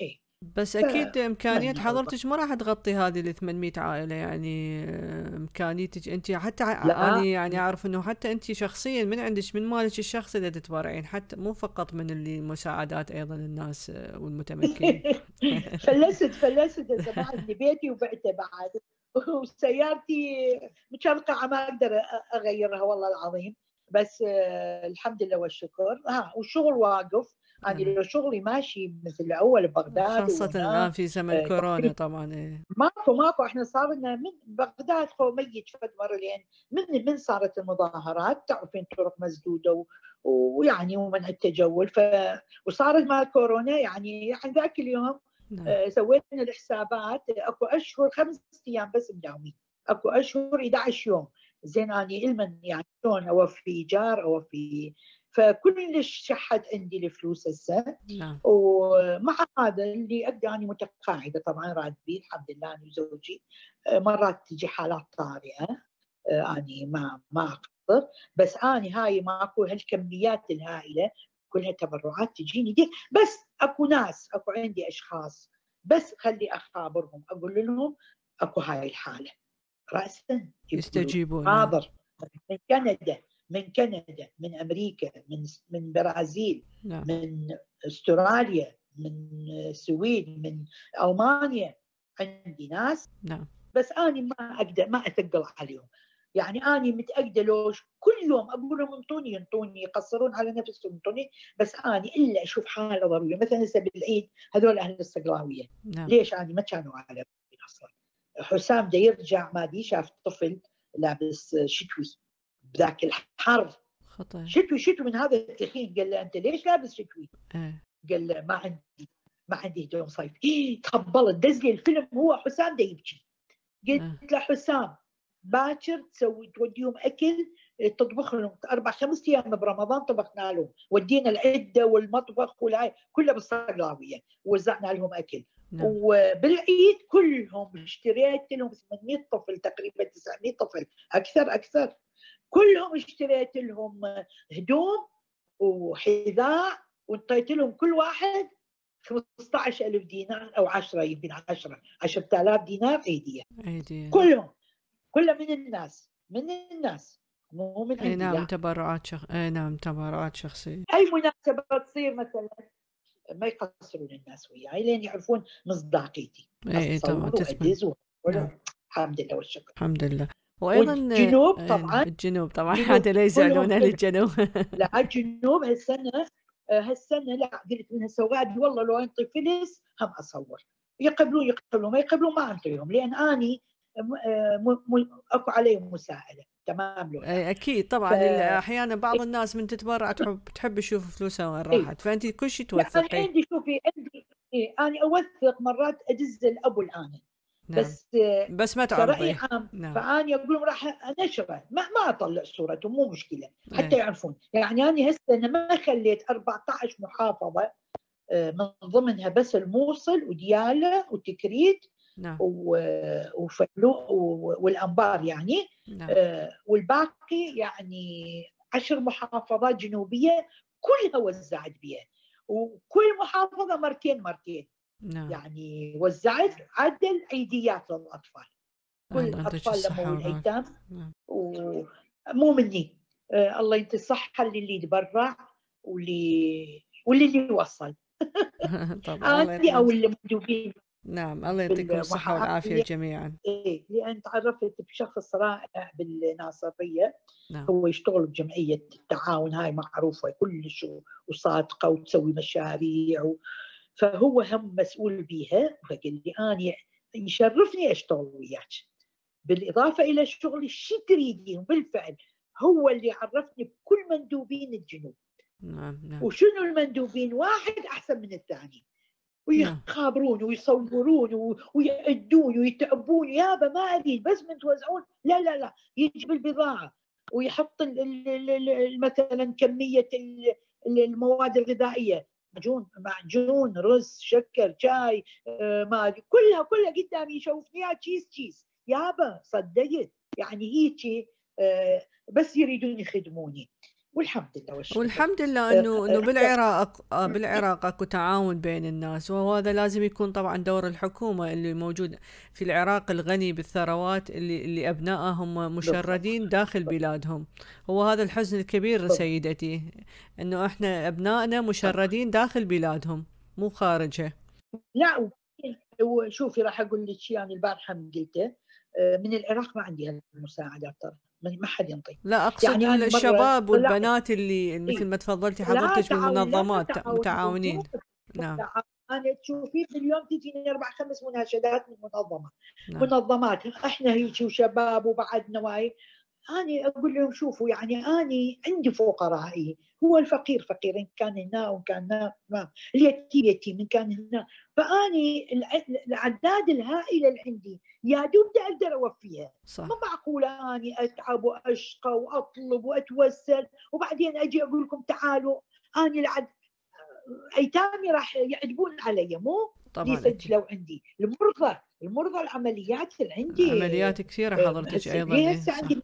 إيه. بس أكيد امكانيه حضرتك ما راح تغطي هذه ال 800 عائلة يعني إمكانيتك. انت حتى أنا يعني أعرف إنه حتى انت شخصيا من عندك من مالك الشخصي اللي تتبرعين حتى مو فقط من اللي مساعدات أيضا الناس والمتمكنين. فلست فلست عندي بيتي وبعته بعد. وسيارتي مشرقعه ما أقدر أغيرها والله العظيم. بس الحمد لله والشكر. ها والشغل واقف. يعني لو شغلي ماشي مثل الأول ببغداد خاصة الآن في زمن آه كورونا طبعا إيه. ماكو ماكو. إحنا صار لنا من بغداد خو ميت فد مرة لين من من صارت المظاهرات تعرفين طرق مسدودة ويعني ومنع التجول. ف وصارت مع كورونا يعني يعني ذاك اليوم نعم. آه سوينا الحسابات. أكو أشهر خمس أيام بس مداومين. أكو أشهر 11 يوم. زين اني علما يعني شلون اوفي ايجار اوفي فكلش شحت عندي الفلوس هسه. نعم. ومع هذا اللي ابدا اني متقاعدة طبعا راتبي الحمد لله أنا وزوجي. آه، مرات تجي حالات طارئة. آه، أني ما ما أقدر. بس أني هاي ماكو هالكميات الهائلة كلها تبرعات تجيني دي. بس أكو ناس أكو عندي أشخاص. بس خلي أخابرهم أقول لهم أكو هاي الحالة. راسا يستجيبون. حاضر. من كندا. من كندا من أمريكا من من برازيل نعم. من أستراليا من السويد من ألمانيا عندي ناس. نعم. بس أنا ما أقدر ما أثقل عليهم. يعني أنا متأكدة لو كل يوم أقول لهم انطوني انطوني يقصرون على نفسهم انطوني. بس أنا إلا أشوف حالة ضرورية. مثلا هسه بالعيد هذول أهل الصقلاوية. نعم. ليش أنا ما كانوا على أصلا؟ حسام ده يرجع ما دي شاف طفل لابس شتوي. بذاك الحر خطر شتوي شتوي من هذا التخين. قال له أنت ليش لابس شتوي؟ آه. قال له ما عندي ما عندي هدوم صيف إيه تخبلت دز لي الفيلم هو حسام ده يبكي. قلت آه. له حسام باكر تسوي توديهم أكل تطبخ لهم أربع خمس أيام برمضان طبخنا لهم. ودينا العدة والمطبخ والهاي كلها بالصقلاويه وزعنا لهم أكل. نعم. وبالعيد كلهم اشتريت لهم 800 طفل تقريبا 900 طفل. أكثر أكثر. كلهم اشتريت لهم هدوم وحذاء وانطيت لهم كل واحد 15000 دينار أو 10 يمكن 10 10000 دينار عيدية. عيدية. كلهم. كلهم من الناس من الناس. مو من إي نعم تبرعات شخ... إي نعم تبرعات شخصية. أي مناسبة تصير مثلا ما يقصرون الناس وياي لين يعرفون مصداقيتي. إي طبعا تثبت نعم. الحمد لله والشكر. الحمد لله. وأيضا الجنوب إيه، طبعا. الجنوب طبعا. هذا لا يزعلون أهل الجنوب. لا الجنوب هالسنة هالسنة لا قلت من هسه والله لو أنطي فلس هم أصور. يقبلون يقبلون ما يقبلون ما انطيهم لأن أني أكو عليهم مساءلة. تمام لو أكيد طبعا. ف... أحيانا بعض الناس من تتبرع تحب تحب تشوف فلوسها وين راحت. فانت كل شيء توثقي أنا عندي شوفي عندي إيه أنا أوثق مرات أدز الابو الآن. نعم. بس بس ما تعرضي عام نعم. فاني أقول لهم راح انشره ما ما أطلع صورته مو مشكلة حتى نعم. يعرفون يعني أنا هسه أنا ما خليت 14 محافظة آه، من ضمنها بس الموصل وديالة وتكريت نعم. وفلو والأنبار يعني نعم. آه، والباقي يعني عشر محافظات جنوبية كلها وزعت بها وكل محافظة مرتين مرتين نعم. يعني وزعت عدل عيديات للأطفال. كل الأطفال لما الايتام نعم. ومو مني. آه الله ينطي الصحه للي يتبرع واللي واللي يوصل. طبعا أو اللي مندوبين. نعم الله يعطيكم الصحة والعافية جميعا. إيه لأن تعرفت بشخص رائع بالناصرية. نعم. هو يشتغل بجمعية التعاون هاي معروفة كلش وصادقة وتسوي مشاريع و... فهو هم مسؤول بيها. فقال لي أنا يشرفني أشتغل وياك. بالإضافة إلى شغل شو تريدين؟ بالفعل هو اللي عرفني بكل مندوبين الجنوب. نعم نعم. وشنو المندوبين؟ واحد أحسن من الثاني. ويخابرون ويصورون ويعدون ويتعبون. يابا ما اريد بس من توزعون. لا لا لا يجيب البضاعه ويحط مثلا كمية المواد الغذائية. معجون معجون رز شكر شاي آه، ما كلها كلها قدامي يشوفني يا تشيز تشيز يابا صدقت. يعني هيك آه، بس يريدون يخدموني. والحمد لله والشكر. والحمد لله إنه إنه بالعراق آه، بالعراق أكو تعاون بين الناس وهذا لازم يكون طبعا دور الحكومة اللي موجود في العراق الغني بالثروات اللي اللي أبنائهم مشردين داخل بلادهم. هو هذا الحزن الكبير سيدتي إنه إحنا أبنائنا مشردين داخل بلادهم مو خارجها لا وشوفي راح أقول لك شيء يعني البارحة قلته آه، من العراق ما عندي هالمساعدات ترى ما حد ينطي لا أقصد يعني الشباب والبنات اللي مثل ما تفضلتي حضرتك بالمنظمات متعاونين. نعم. أنا تشوفي في اليوم تجيني أربع خمس مناشدات من منظمة. نعم. منظمات. إحنا هيك وشباب وبعد نواي. أنا أقول لهم شوفوا يعني أنا عندي فقرائي. هو الفقير فقير إن كان هنا وإن كان هنا. ما اليتيم يتيم إن كان هنا. فأني الأعداد الهائلة اللي عندي يا دوب أقدر أوفيها. صح. ما معقولة أني أتعب وأشقى وأطلب وأتوسل وبعدين أجي أقول لكم تعالوا أني العد أيتامي راح يعدبون علي مو؟ طبعا يسجلوا عندي. المرضى المرضى العمليات اللي عندي عمليات كثيرة حضرتك أيضا هسه عندي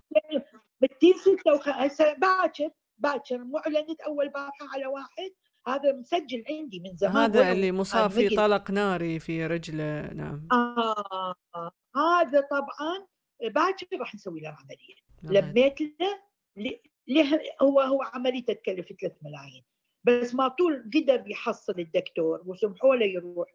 206 هسه باكر باكر معلنت أول بارحه على واحد. هذا مسجل عندي من زمان هذا اللي مصاب في طلق ناري في رجله نعم. آه. هذا طبعا باكر راح نسوي له عملية. نعم. لميت له هو هو عملية تكلف 3 ملايين. بس ما طول قدر يحصل الدكتور وسمحوا له يروح.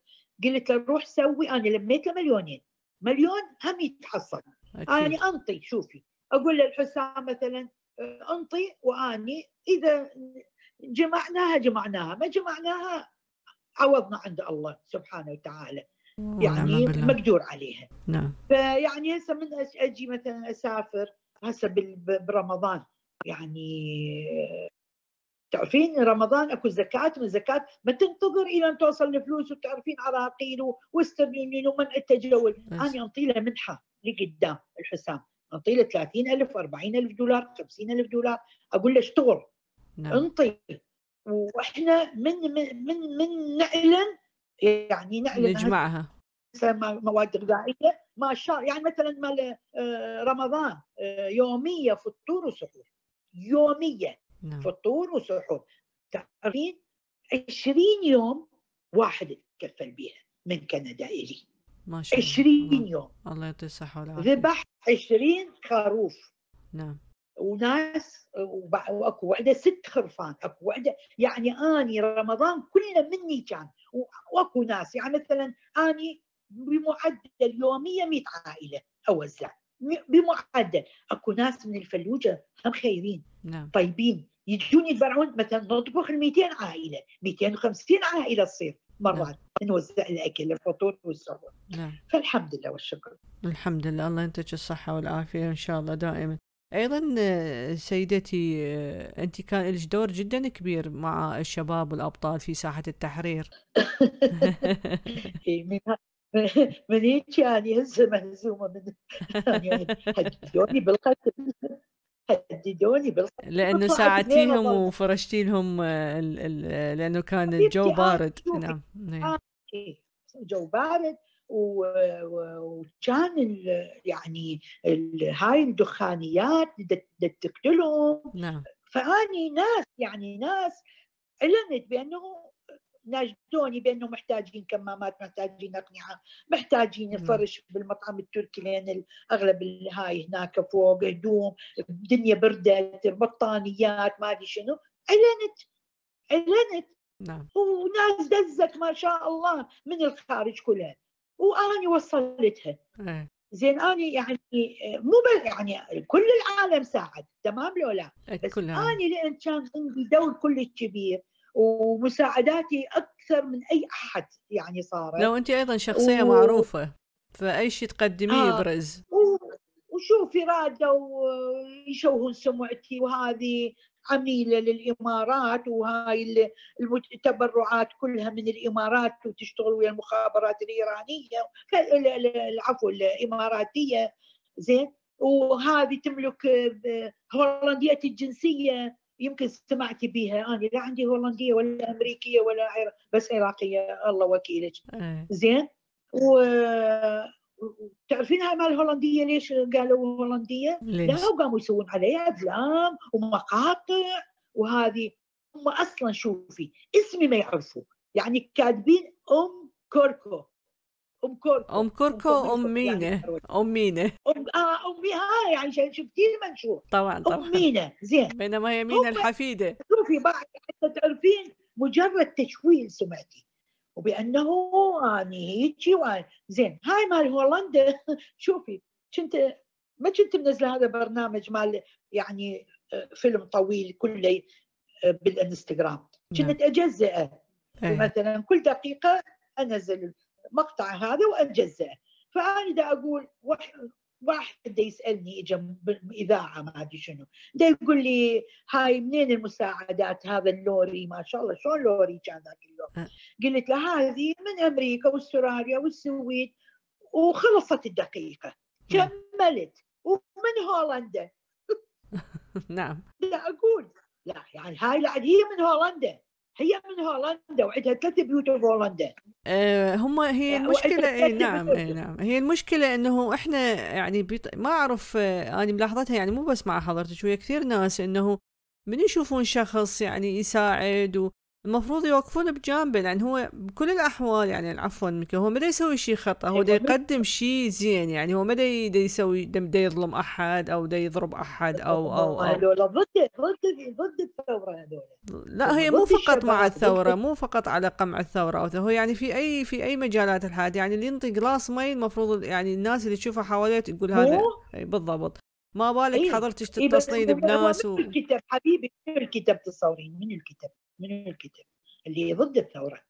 قلت له روح سوي أنا لميت له مليونين. مليون هم يتحصل. أنا أنطي شوفي. أقول للحسام مثلا أنطي وأني إذا جمعناها جمعناها. ما جمعناها عوضنا عند الله سبحانه وتعالى. يعني مقدور عليها. نعم. فيعني هسه من أجي مثلا أسافر هسه برمضان. يعني تعرفين رمضان أكو زكاة من زكاة ما تنتظر إلى أن توصل الفلوس وتعرفين عراقيل واسترلينيين ومن التجول. أنا أنطي له منحة لقدام الحسام أنطي له 30000 40000 دولار 50000 دولار. أقول له اشتغل. نعم. أنطي. وإحنا من من من, من نعلن يعني نعلن نجمعها مواد غذائية ما شاء يعني مثلا مال آه، رمضان آه، يومية فطور وسحور. يومية نعم. فطور وسحور. تعرفين 20 يوم واحد تكفل بها من كندا إلي. ما شاء الله. 20 يوم. الله يعطيه الصحة والعافية. ذبح 20 خروف. نعم. وناس وأكو وحده ست خرفان. أكو وحده يعني آني رمضان كله مني كان وأكو ناس. يعني مثلا أني بمعدل يوميا 100 عائلة أوزع. بمعدل. أكو ناس من الفلوجة هم خيرين. نعم. طيبين. يجون يتبرعون مثلا نطبخ ال 200 عائله 250 عائلة تصير مرات. نعم. نوزع الأكل الفطور والسحور نعم. فالحمد لله والشكر. الحمد لله. الله ينتج الصحة والعافية إن شاء الله دائما. أيضا سيدتي انت كان لك دور جدا كبير مع الشباب والأبطال في ساحة التحرير. من هيك يعني هسه مهزومة من يعني هدوني بالقتل. هددوني بالقتل. لأنه ساعدتيهم وفرشتي لهم لأنه كان الجو بارد. نعم. آه، إيه، جو بارد. وكان يعني هاي الدخانيات تقتلهم نعم. فأني ناس يعني ناس علمت بأنه ناشدوني بأنه محتاجين كمامات محتاجين أقنعة محتاجين نعم. فرش بالمطعم التركي لأن أغلب هاي هناك فوق هدوم الدنيا بردت بطانيات ما أدري شنو. اعلنت اعلنت نعم. وناس دزت ما شاء الله من الخارج كلها. واني وصلتها. إيه. زين اني يعني مو يعني كل العالم ساعد تمام لو لا؟ بس أني لأن كان عندي دور كلش كبير ومساعداتي أكثر من أي أحد يعني صارت. لو أنت أيضا شخصية و... معروفة فأي شيء تقدميه آه. يبرز و... وشوفي رادوا يشوهون سمعتي وهذه. عميله للإمارات وهاي التبرعات كلها من الإمارات وتشتغل ويا المخابرات الإيرانية العفو الإماراتية. زين؟ وهذه تملك هولندية الجنسية يمكن سمعتي بها أنا لا عندي هولندية ولا أمريكية ولا بس عراقيه الله وكيلك. إيه. زين؟ و تعرفين هاي مال الهولندية؟ ليش قالوا هولندية؟ ليش؟ لا وقاموا يسوون عليها أفلام ومقاطع وهذه هم أصلا شوفي اسمي ما يعرفوا. يعني كاتبين أم كوركو. أم كوركو. أم كوركو أم يعني أم مينة. أم آه أم آه يعني شفتي المنشور؟ طبعا طبعا. ام مينة. زين. بينما هي مينة الحفيدة. شوفي بعد حتى تعرفين مجرد تشويه سمعتي. وبأنه اني هيجي زين هاي مال هولندا شوفي كنت ما كنت منزلة هذا برنامج مال يعني آه، فيلم طويل كله آه، بالإنستغرام نعم. كنت أجزئه إيه. مثلا كل دقيقة أنزل مقطع هذا وأجزئه فأنا دا أقول واحد يسألني اجى بإذاعة ما أدري شنو. دا يقول لي هاي منين المساعدات؟ هذا اللوري ما شاء الله شلون لوري كان ذاك اللوري أه. قلت له هذه من أمريكا وأستراليا والسويد وخلصت الدقيقة نعم. كملت ومن هولندا. نعم. لا أقول. لا يعني هاي لا هي من هولندا. هي من هولندا وعندها ثلاث بيوت في هولندا. آه هم هي المشكلة اي نعم اي نعم. هي المشكلة إنه إحنا يعني بيط... ما أعرف آه أنا ملاحظتها يعني مو بس مع حضرتك ويا كثير ناس إنه من يشوفون شخص يعني يساعد المفروض يوقفون بجانبه لأن هو بكل الأحوال يعني عفوا هو ما يسوي شيء خطأ هو دا يقدم شيء زين يعني هو ما دا يسوي دا يظلم أحد أو دا يضرب أحد أو أو, أو. هذول ضد ضد ضد الثورة هذول لا هي مو فقط مع الثورة مو فقط على قمع الثورة أو هو يعني في اي في أي مجالات الحياة يعني اللي ينطي جلاس مي المفروض يعني الناس اللي تشوفها حواليه تقول هذا بالضبط ما بالك إيه؟ حضرتك تتصلين إيه بناس و... الكتاب حبيبي من الكتاب تصورين من الكتاب من الكتاب اللي ضد الثورة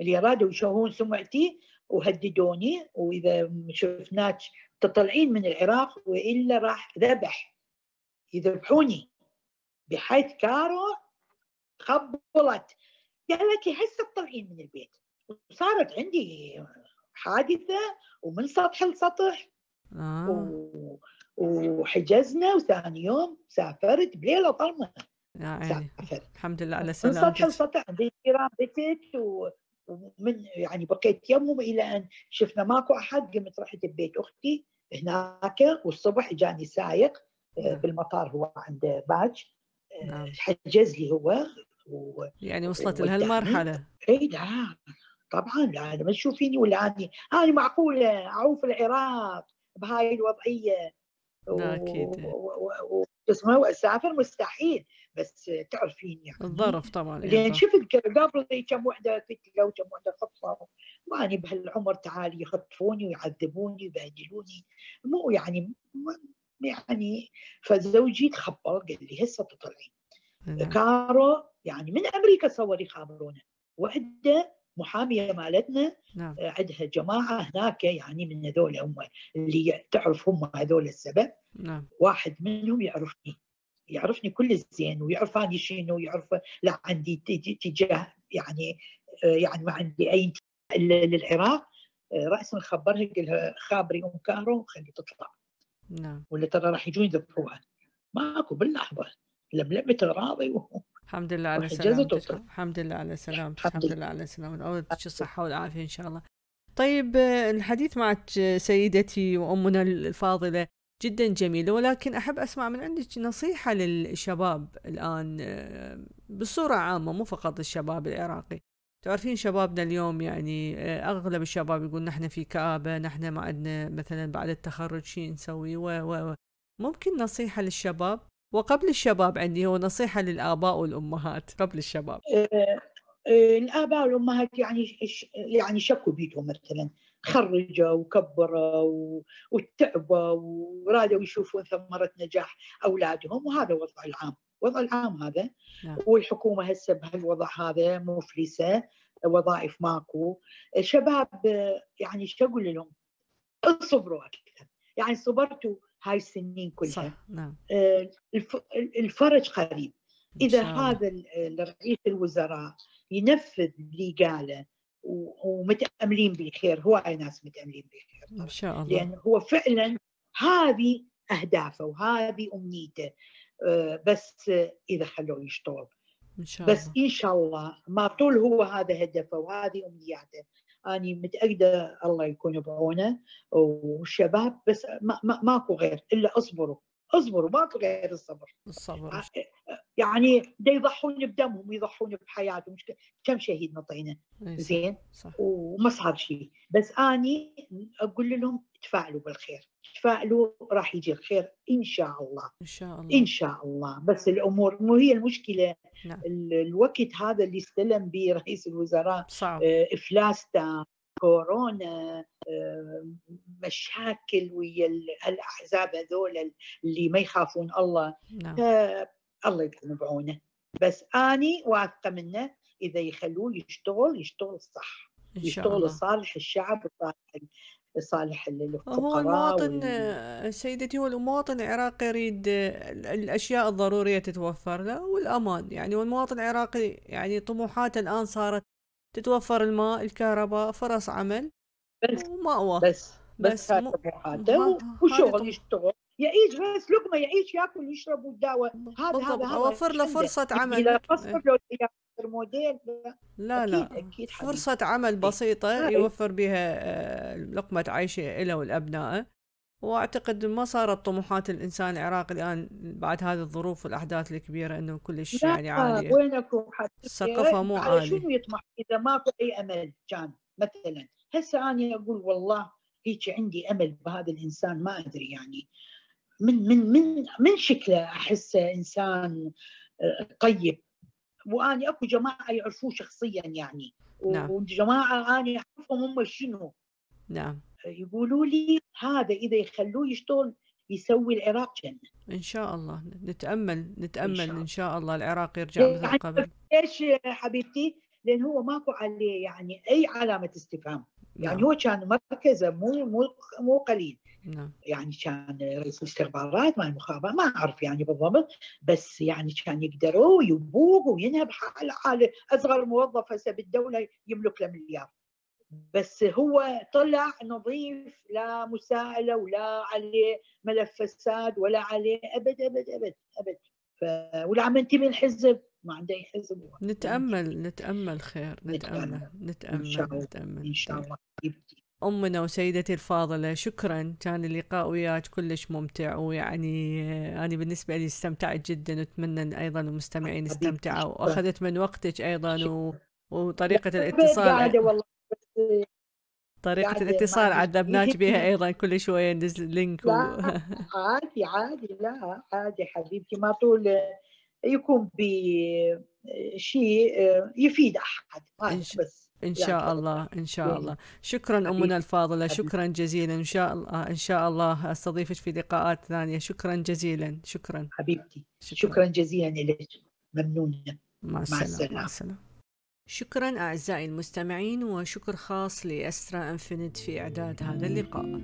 اللي ارادوا يشوهون سمعتي وهددوني وإذا شفناك تطلعين من العراق وإلا راح ذبح يذبحوني بحيث كارو خبلت. قالت لي هسه تطلعين من البيت. وصارت عندي حادثة ومن سطح لسطح. آه. وحجزنا وثاني يوم سافرت بليلة طلمه يعني الحمد لله على سلامتك. من سطح لسطح عندي جيران بتت ومن يعني بقيت يمهم إلى أن شفنا ماكو أحد قمت رحت ببيت أختي هناك والصبح جاني سايق آه، نعم. بالمطار هو عنده باج. آه، نعم. حجز لي هو و... يعني وصلت لهالمرحلة. إي لا طبعا لا ما تشوفيني ولا أني. أنا معقوله أعوف العراق بهاي الوضعية. أكيد. اسمه؟ وأسافر مستحيل. بس تعرفين يعني. الظرف طبعا لأن شفت قبل كم وحدة قتلوا وكم وحدة خطفوا واني بهالعمر تعالي يخطفوني ويعذبوني ويبهدلوني. مو يعني يعني فزوجي تخبر قال لي هسه تطلعين. نعم. كارو يعني من أمريكا صور يخابرونا وعده محامية مالتنا نعم. عندها جماعة هناك يعني من هذول هم اللي تعرف هم هذول السبب. نعم. واحد منهم يعرفني. يعرفني كل زين ويعرف أني شنو ويعرف لا عندي تجاه يعني يعني ما عندي أي للعراق. راسا خبرها قال لها خابري أم كارو خلي تطلع. نعم. ولا ترى راح يجون يذبحوها ماكو باللحظة. لملمت اغراضي و... الحمد لله على سلامتك. الحمد لله على سلامتك. الحمد لله. على سلامتك. الله الصحه والعافيه إن شاء الله. طيب الحديث معك سيدتي وأمنا الفاضلة. جدا جميلة ولكن أحب أسمع من عندك نصيحة للشباب الآن آه، بصورة عامة مو فقط الشباب العراقي. تعرفين شبابنا اليوم يعني آه، أغلب الشباب يقول نحن في كآبة نحن ما عندنا مثلا بعد التخرج شيء نسوي و و ممكن نصيحة للشباب؟ وقبل الشباب عندي هو نصيحة للآباء والأمهات قبل الشباب. آه، الآباء والأمهات يعني يعني شكوا بيتهم مثلا. خرجوا وكبروا وتعبوا ورادوا يشوفون ثمرة نجاح أولادهم وهذا وضع العام وضع العام هذا نعم. والحكومة هسه بهالوضع هذا مفلسة وظائف ماكو الشباب يعني شو أقول لهم اصبروا أكثر يعني صبرتوا هاي السنين كلها صح. نعم. آه، الفرج قريب إذا هذا رئيس الوزراء ينفذ اللي قاله ومتأملين بالخير هو اي ناس متأملين بالخير إن شاء الله. لأن هو فعلا هذه أهدافه وهذه أمنيته آه، بس إذا خلوه يشتغل. إن شاء بس إن شاء الله ما طول هو هذا هدفه وهذه أمنياته. اني متأكدة الله يكون بعونه والشباب بس ما ما ماكو غير إلا أصبروا. اصبروا ماكو غير الصبر. الصبر. آه، يعني دا يضحون بدمهم يضحون بحياتهم. كم شهيد نطينا؟ زين؟ صح. وما صار شيء بس آني أقول لهم تفاعلوا بالخير. تفاعلوا راح يجي الخير إن شاء الله. إن شاء الله. إن شاء الله. بس الأمور مو هي المشكلة. نعم. الوقت هذا اللي استلم به رئيس الوزراء صعب. آه، إفلاس كورونا مشاكل ويا الاحزاب هذول اللي ما يخافون الله. نعم. آه، الله يكون بعونه. بس أني واثقه منه إذا يخلوه يشتغل يشتغل صح. يشتغل لصالح الشعب وصالح لصالح الفقراء هو المواطن وال... سيدتي هو المواطن العراقي يريد الأشياء الضرورية تتوفر له والأمان. يعني والمواطن العراقي يعني طموحاته الآن صارت تتوفر الماء الكهرباء فرص عمل. بس ومأوى بس بس, بس طموحاته وشغل يشتغل؟ يعيش بس لقمة يعيش ياكل يشرب ويتداوى هذا هذا اوفر له فرصه عمل. اذا قصر له موديل لا لا. أكيد أكيد فرصة عمل بسيطة يوفر بها آه، لقمة عيشة له ولأبنائه وأعتقد ما صارت طموحات الإنسان العراقي الآن بعد هذه الظروف والأحداث الكبيرة إنه كلش يعني عاليه وينكم الثقافه مو عاليه شنو يطمح إذا ماكو أي أمل كان مثلا؟ هسه أنا أقول والله هيك عندي أمل بهذا الإنسان ما أدري يعني. من من من من شكله احسه إنسان آه، طيب؟ واني أكو جماعة يعرفوه شخصيا يعني. نعم. وجماعه اني أعرفهم هم شنو؟ نعم. يقولوا لي هذا إذا يخلوه يشتغل يسوي العراق جنة. إن شاء الله. نتأمل نتأمل إن شاء, إن شاء الله العراق يرجع مثل قبل ليش حبيبتي؟ لأن هو ماكو عليه يعني أي علامة استفهام. يعني نعم. هو كان مركزه مو مو مو قليل نعم. يعني كان رئيس الاستخبارات مال المخابرات ما أعرف يعني بالضبط بس يعني كان يقدروا يبوغ وينهب حال حاله أصغر موظف هسه بالدولة يملك له مليار بس هو طلع نظيف لا مساءلة ولا عليه ملف فساد ولا عليه أبد أبد أبد أبد ف... ولا عم ينتمي الحزب ما عنده اي حزب نتأمل نتأمل خير نتأمل. نتأمل إن شاء الله. نتأمل. إن شاء الله. أمنا وسيدتي الفاضلة شكرا. كان اللقاء وياك كلش ممتع ويعني أنا بالنسبة لي استمتعت جدا وأتمنى أيضا المستمعين استمتعوا. وأخذت من وقتك أيضا و... وطريقة الاتصال. طريقة الاتصال عذبناك بها أيضا كل شوية نزل لينك و... عادي عادي لا عادي حبيبتي. ما طول يكون بشيء يفيد أحد بس. إن شاء الله إن شاء الله. شكرا أمنا الفاضلة. شكرا جزيلا. إن شاء الله إن شاء الله أستضيفك في لقاءات ثانية. شكرا جزيلا. شكرا. حبيبتي شكرا, شكرا جزيلا لك. ممنونة. مع السلامة. مع السلامة. شكرا أعزائي المستمعين وشكر خاص لأسترا إنفينيت في إعداد هذا اللقاء.